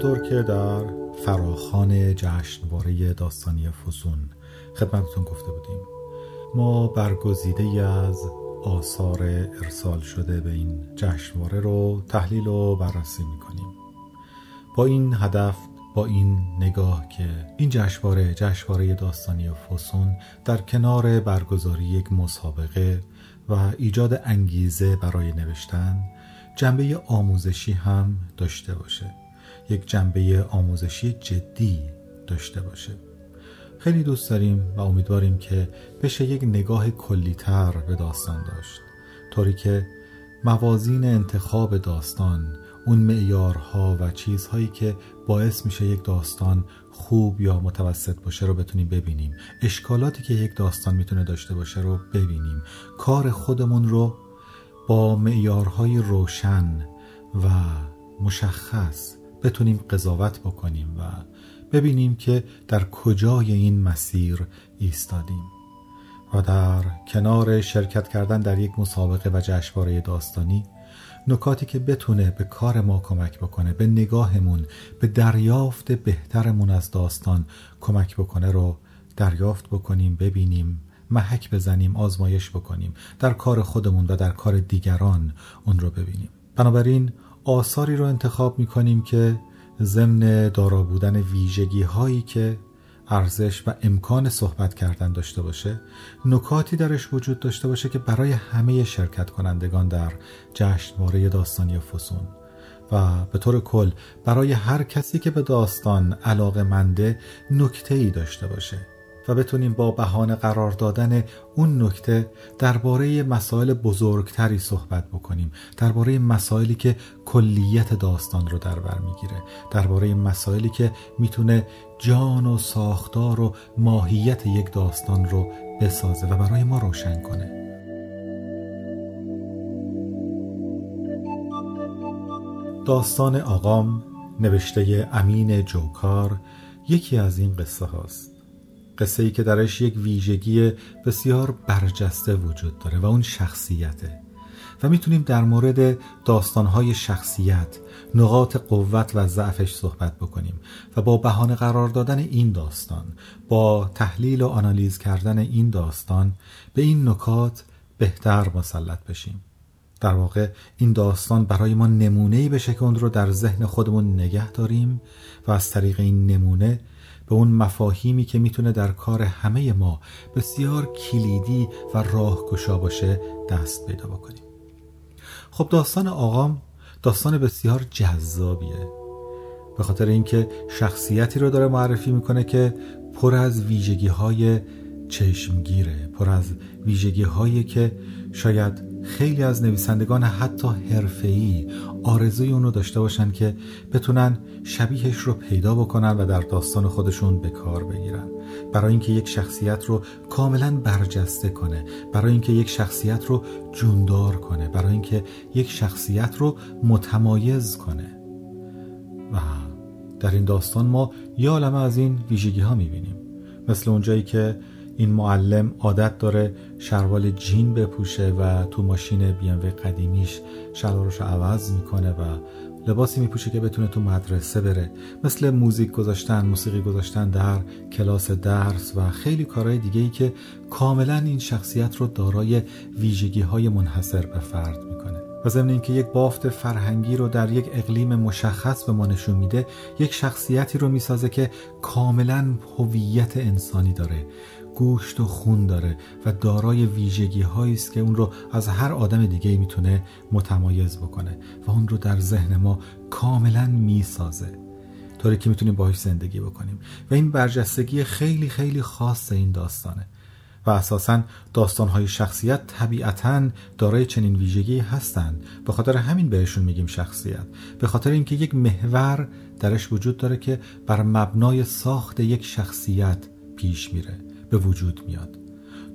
همونطور که در فراخان جشنواره داستانی فسون خدمتتون گفته بودیم. ما برگزیده از آثار ارسال شده به این جشنواره رو تحلیل و بررسی می‌کنیم. با این هدف با این نگاه که این جشنواره جشنواره داستانی فسون در کنار برگزاری یک مسابقه و ایجاد انگیزه برای نوشتن جنبه آموزشی هم داشته باشه. یک جنبه آموزشی جدی داشته باشه. خیلی دوست داریم و امیدواریم که بشه یک نگاه کلیتر به داستان داشت. طوری که موازین انتخاب داستان اون معیارها و چیزهایی که باعث میشه یک داستان خوب یا متوسط باشه رو بتونیم ببینیم. اشکالاتی که یک داستان می‌تونه داشته باشه رو ببینیم. کار خودمون رو با معیارهای روشن و مشخص بتونیم قضاوت بکنیم و ببینیم که در کجای این مسیر ایستادیم. و در کنار شرکت کردن در یک مسابقه و جشنواره داستانی نکاتی که بتونه به کار ما کمک بکنه به نگاهمون به دریافت بهترمون از داستان کمک بکنه رو دریافت بکنیم ببینیم محک بزنیم آزمایش بکنیم در کار خودمون و در کار دیگران اون رو ببینیم. بنابراین آثاری رو انتخاب می‌کنیم که ضمن دارا بودن ویژگی هایی که ارزش و امکان صحبت کردن داشته باشه نکاتی درش وجود داشته باشه که برای همه شرکت کنندگان در جشنواره داستانی فسون. و به طور کل برای هر کسی که به داستان علاقه منده ای داشته باشه. و بتونیم با بهانه قرار دادن اون نکته درباره مسائل بزرگتری صحبت بکنیم. درباره مسائلی که کلیت داستان رو در بر می‌گیره. درباره مسائلی که می‌تونه جان و ساختار و ماهیت یک داستان رو بسازه و برای ما روشن کنه. داستان آقام نوشته امین جوکار یکی از این قصه هاست. قصه ای که درش یک ویژگی بسیار برجسته وجود داره و اون شخصیته. و می‌تونیم در مورد داستانهای شخصیت نقاط قوت و ضعفش صحبت بکنیم و با بهانه قرار دادن این داستان با تحلیل و آنالیز کردن این داستان به این نکات بهتر مسلط بشیم. در واقع این داستان برای ما نمونه بشه که رو در ذهن خودمون نگه داریم و از طریق این نمونه به اون مفاهیمی که می‌تونه در کار همه ما بسیار کلیدی و راهگشا باشه دست پیدا بکنیم. خب داستان آقام داستان بسیار جذابیه. به خاطر اینکه شخصیتی رو داره معرفی می‌کنه که پر از ویژگی های چشمگیره پر از ویژگی هایی که شاید خیلی از نویسندگان حتی حرفه‌ای آرزوی اون رو داشته باشن که بتونن شبیهش رو پیدا بکنن و در داستان خودشون به کار بگیرن. برای اینکه یک شخصیت رو کاملا برجسته کنه برای اینکه یک شخصیت رو جوندار کنه برای اینکه یک شخصیت رو متمایز کنه. و در این داستان ما یه عالمه از این ویژگی ها می‌بینیم. مثل اونجایی که این معلم عادت داره شروال جین بپوشه و تو ماشین بی قدیمیش شلوارش عوض می‌کنه و لباسی میپوشه که بتونه تو مدرسه بره. مثل موزیک گذاشتن موسیقی گذاشتن در کلاس درس و خیلی کارهای دیگه ای که کاملا این شخصیت رو دارای ویژگی های منحصر به فرد می‌کنه. و ضمن اینکه یک بافت فرهنگی رو در یک اقلیم مشخص به ما نشون میده یک شخصیتی رو می‌سازه که کاملا هویت انسانی داره. گوشت و خون داره و دارای ویژگی هایی است که اون رو از هر آدم دیگه می‌تونه متمایز بکنه و اون رو در ذهن ما کاملا می‌سازه. طوری که می‌تونیم باهاش زندگی بکنیم. و این برجستگی خیلی خیلی خاص این داستانه. و اساسا داستانهای شخصیت طبیعتا دارای چنین ویژگی هستند. به خاطر همین بهشون میگیم شخصیت. به خاطر اینکه یک محور درش وجود داره که بر مبنای ساخت یک شخصیت پیش میره. به وجود میاد.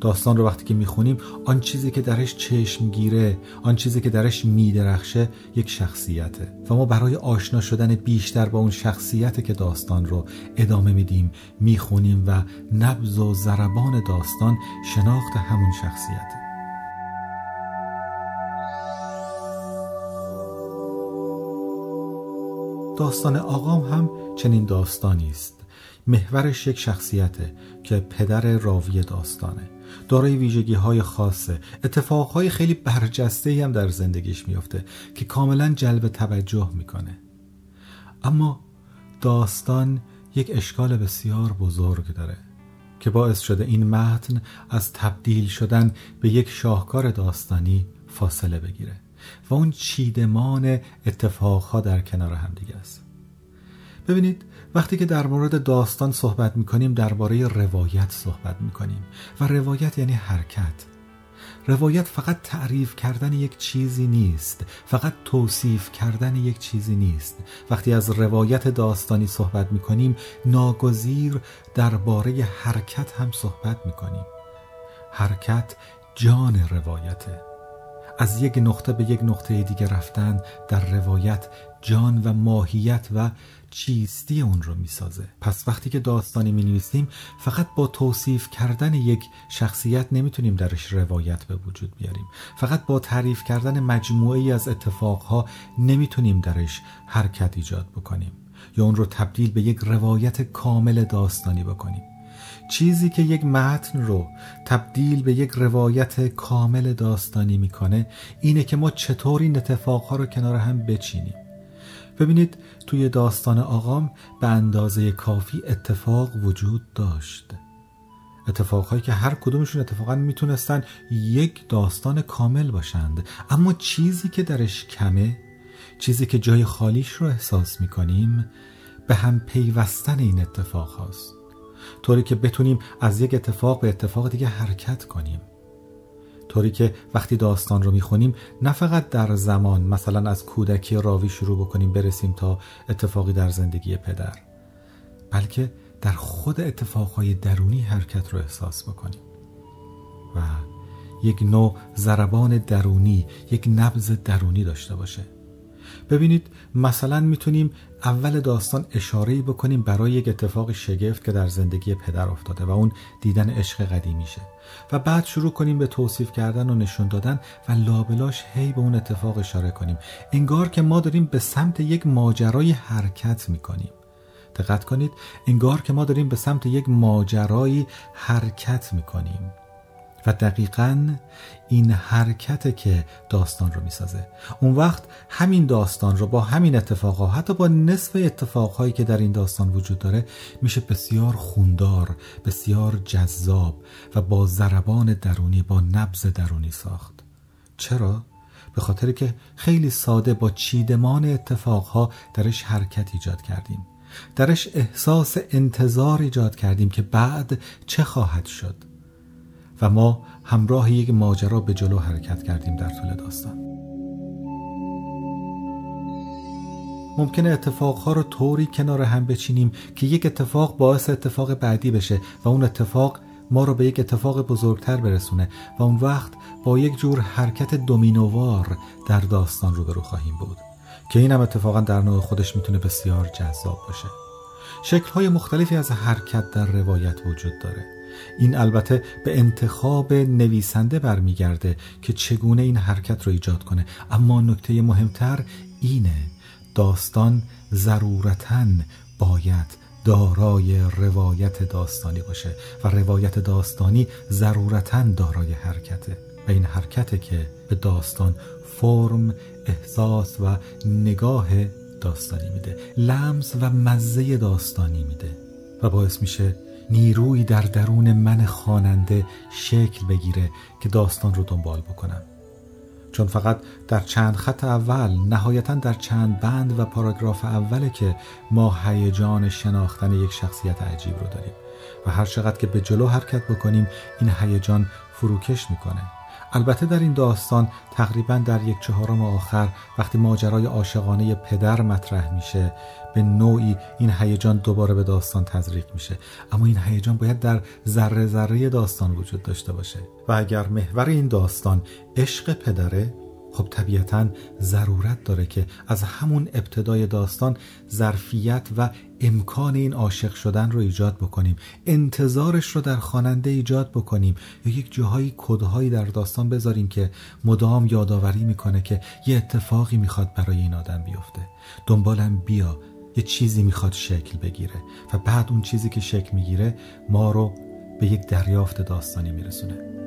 داستان رو وقتی که می‌خونیم آن چیزی که درش چشم گیره آن چیزی که درش میدرخشه یک شخصیته. و ما برای آشنا شدن بیشتر با اون شخصیت که داستان رو ادامه میدیم می‌خونیم و نبز و ضربان داستان شناخت همون شخصیته. داستان آقام هم چنین داستانی است. محورش یک شخصیته که پدر راوی داستانه. دارای ویژگی های خاصه. اتفاق های خیلی برجسته هم در زندگیش میافته که کاملا جلب توجه می‌کنه. اما داستان یک اشکال بسیار بزرگ داره که باعث شده این متن از تبدیل شدن به یک شاهکار داستانی فاصله بگیره و اون چیدمان اتفاقها در کنار هم دیگه است. ببینید وقتی که در مورد داستان صحبت می‌کنیم درباره روایت صحبت می‌کنیم. و روایت یعنی حرکت. روایت فقط تعریف کردن یک چیزی نیست. فقط توصیف کردن یک چیزی نیست. وقتی از روایت داستانی صحبت می‌کنیم ناگزیر درباره حرکت هم صحبت می‌کنیم. حرکت جان روایته. از یک نقطه به یک نقطه دیگه رفتن در روایت جان و ماهیت و چیستی اون رو می‌سازه. پس وقتی که داستانی می نویسیم فقط با توصیف کردن یک شخصیت نمی‌تونیم درش روایت به وجود بیاریم. فقط با تعریف کردن مجموعه از اتفاقها نمی‌تونیم درش حرکت ایجاد بکنیم. یا اون رو تبدیل به یک روایت کامل داستانی بکنیم. چیزی که یک متن رو تبدیل به یک روایت کامل داستانی می‌کنه اینه که ما چطور این اتفاقها رو کنار هم بچینیم. ببینید توی داستان آقام به اندازه کافی اتفاق وجود داشت. اتفاقهایی که هر کدومشون اتفاقا می‌تونستن یک داستان کامل باشند. اما چیزی که درش کمه چیزی که جای خالیش رو احساس می‌کنیم به هم پیوستن این اتفاق هاست. طوری که بتونیم از یک اتفاق به اتفاق دیگه حرکت کنیم. طوری که وقتی داستان رو می‌خونیم نه فقط در زمان مثلا از کودکی راوی شروع بکنیم برسیم تا اتفاقی در زندگی پدر بلکه در خود اتفاقهای درونی حرکت رو احساس بکنیم. و یک نوع زربان درونی یک نبز درونی داشته باشه. ببینید مثلا می‌تونیم اول داستان اشاره بکنیم برای یک اتفاق شگفت که در زندگی پدر افتاده و اون دیدن عشق قدیمیشه. و بعد شروع کنیم به توصیف کردن و نشون دادن و لابلاش هی به اون اتفاق اشاره کنیم. انگار که ما داریم به سمت یک ماجرای حرکت می‌کنیم. دقت کنید انگار که ما داریم به سمت یک ماجرایی حرکت می‌کنیم. و دقیقا این حرکته که داستان رو می‌سازه. اون وقت همین داستان رو با همین اتفاقها حتی با نصف اتفاقهایی که در این داستان وجود داره میشه بسیار خوندار بسیار جذاب و با ضربان درونی با نبز درونی ساخت. چرا؟ به خاطر که خیلی ساده با چیدمان اتفاقها درش حرکت ایجاد کردیم. درش احساس انتظار ایجاد کردیم که بعد چه خواهد شد. و ما همراه یک ماجرا به جلو حرکت کردیم در طول داستان. ممکنه اتفاقها رو طوری کنار هم بچینیم که یک اتفاق باعث اتفاق بعدی بشه و اون اتفاق ما رو به یک اتفاق بزرگتر برسونه و اون وقت با یک جور حرکت دومینووار در داستان روبرو خواهیم بود که این هم اتفاقا در نوع خودش می‌تونه بسیار جذاب باشه. شکلهای مختلفی از حرکت در روایت وجود داره. این البته به انتخاب نویسنده برمیگرده که چگونه این حرکت رو ایجاد کنه. اما نکته مهمتر اینه داستان ضرورتا باید دارای روایت داستانی باشه و روایت داستانی ضرورتا دارای حرکته و این حرکته که به داستان فرم احساس و نگاه داستانی میده لمس و مزه داستانی میده و باعث میشه نیروی در درون من خواننده شکل بگیره که داستان رو دنبال بکنم. چون فقط در چند خط اول نهایتا در چند بند و پاراگراف اوله که ما هیجان شناختن یک شخصیت عجیب رو داریم. و هر چقدر که به جلو حرکت بکنیم این هیجان فروکش می‌کنه. البته در این داستان تقریبا در یک چهارم آخر وقتی ماجرای عاشقانه پدر مطرح میشه به نوعی این هیجان دوباره به داستان تزریق میشه. اما این هیجان باید در ذره ذره داستان وجود داشته باشه. و اگر محور این داستان عشق پدره خب طبیعتا ضرورت داره که از همون ابتدای داستان ظرفیت و امکان این عاشق شدن رو ایجاد بکنیم. انتظارش رو در خواننده ایجاد بکنیم. یا یک جاهایی کدهایی در داستان بذاریم که مدام یادآوری می‌کنه که یه اتفاقی می‌خواد برای این آدم بیفته. دنبالم بیا یه چیزی می‌خواد شکل بگیره و بعد اون چیزی که شکل می‌گیره ما رو به یک دریافت داستانی میرسونه.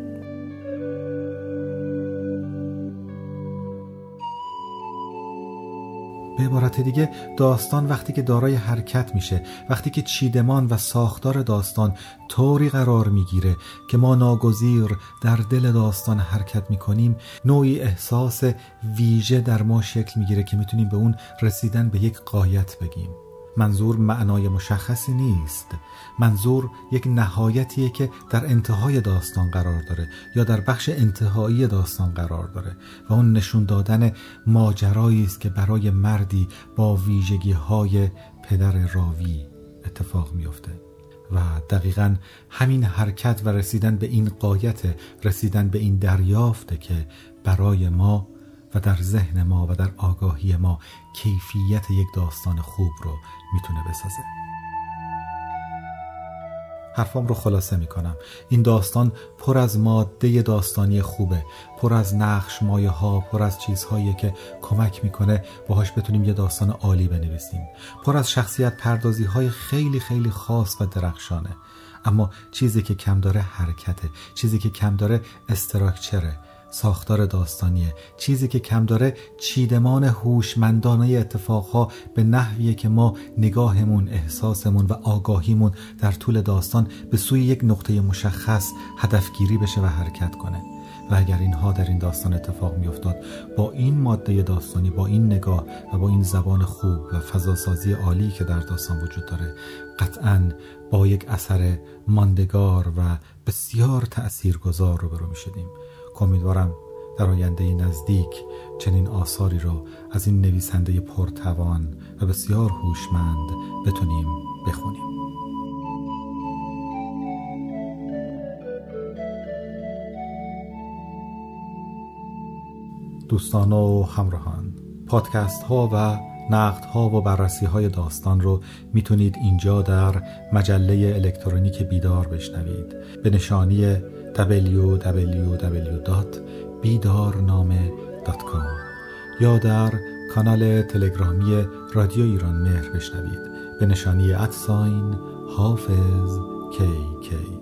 به عبارت دیگه داستان وقتی که دارای حرکت میشه وقتی که چیدمان و ساختار داستان طوری قرار می‌گیره که ما ناگزیر در دل داستان حرکت می‌کنیم نوعی احساس ویژه در ما شکل می‌گیره که می‌تونیم به اون رسیدن به یک قایت بگیم. منظور معنای مشخصی نیست. منظور یک نهایتیه که در انتهای داستان قرار داره یا در بخش انتهایی داستان قرار داره و اون نشون دادن ماجرایی است که برای مردی با ویژگی های پدر راوی اتفاق میافته. و دقیقا همین حرکت و رسیدن به این قایت رسیدن به این دریافته که برای ما و در ذهن ما و در آگاهی ما کیفیت یک داستان خوب رو می‌تونه بسازه. حرفام رو خلاصه می‌کنم. این داستان پر از ماده داستانی خوبه. پر از نقش مایه ها پر از چیزهایی که کمک می‌کنه باهاش بتونیم یه داستان عالی بنویسیم. پر از شخصیت پردازی های خیلی خیلی خاص و درخشانه. اما چیزی که کم داره حرکته. چیزی که کم داره استراکچره. ساختار داستانیه چیزی که کم داره چیدمان هوشمندانه اتفاقها به نحویه که ما نگاهمون احساسمون و آگاهیمون در طول داستان به سوی یک نقطه مشخص هدفگیری بشه و حرکت کنه. و اگر اینها در این داستان اتفاق میافتاد با این ماده داستانی با این نگاه و با این زبان خوب و فضاسازی عالی که در داستان وجود داره قطعا با یک اثر ماندگار و بسیار تأثیرگذار رو برو می‌شدیم. امیدوارم در آینده نزدیک چنین آثاری را از این نویسنده پرتوان و بسیار هوشمند بتونیم بخونیم. دوستان و همراهان پادکست ها و نقد ها و بررسی های داستان رو می‌تونید اینجا در مجله الکترونیک بیدار بشنوید. به نشانی www.bidarname.com یا در کانال تلگرامی رادیو ایران مهر بشنوید. به نشانی ادساین حافظ کی کی.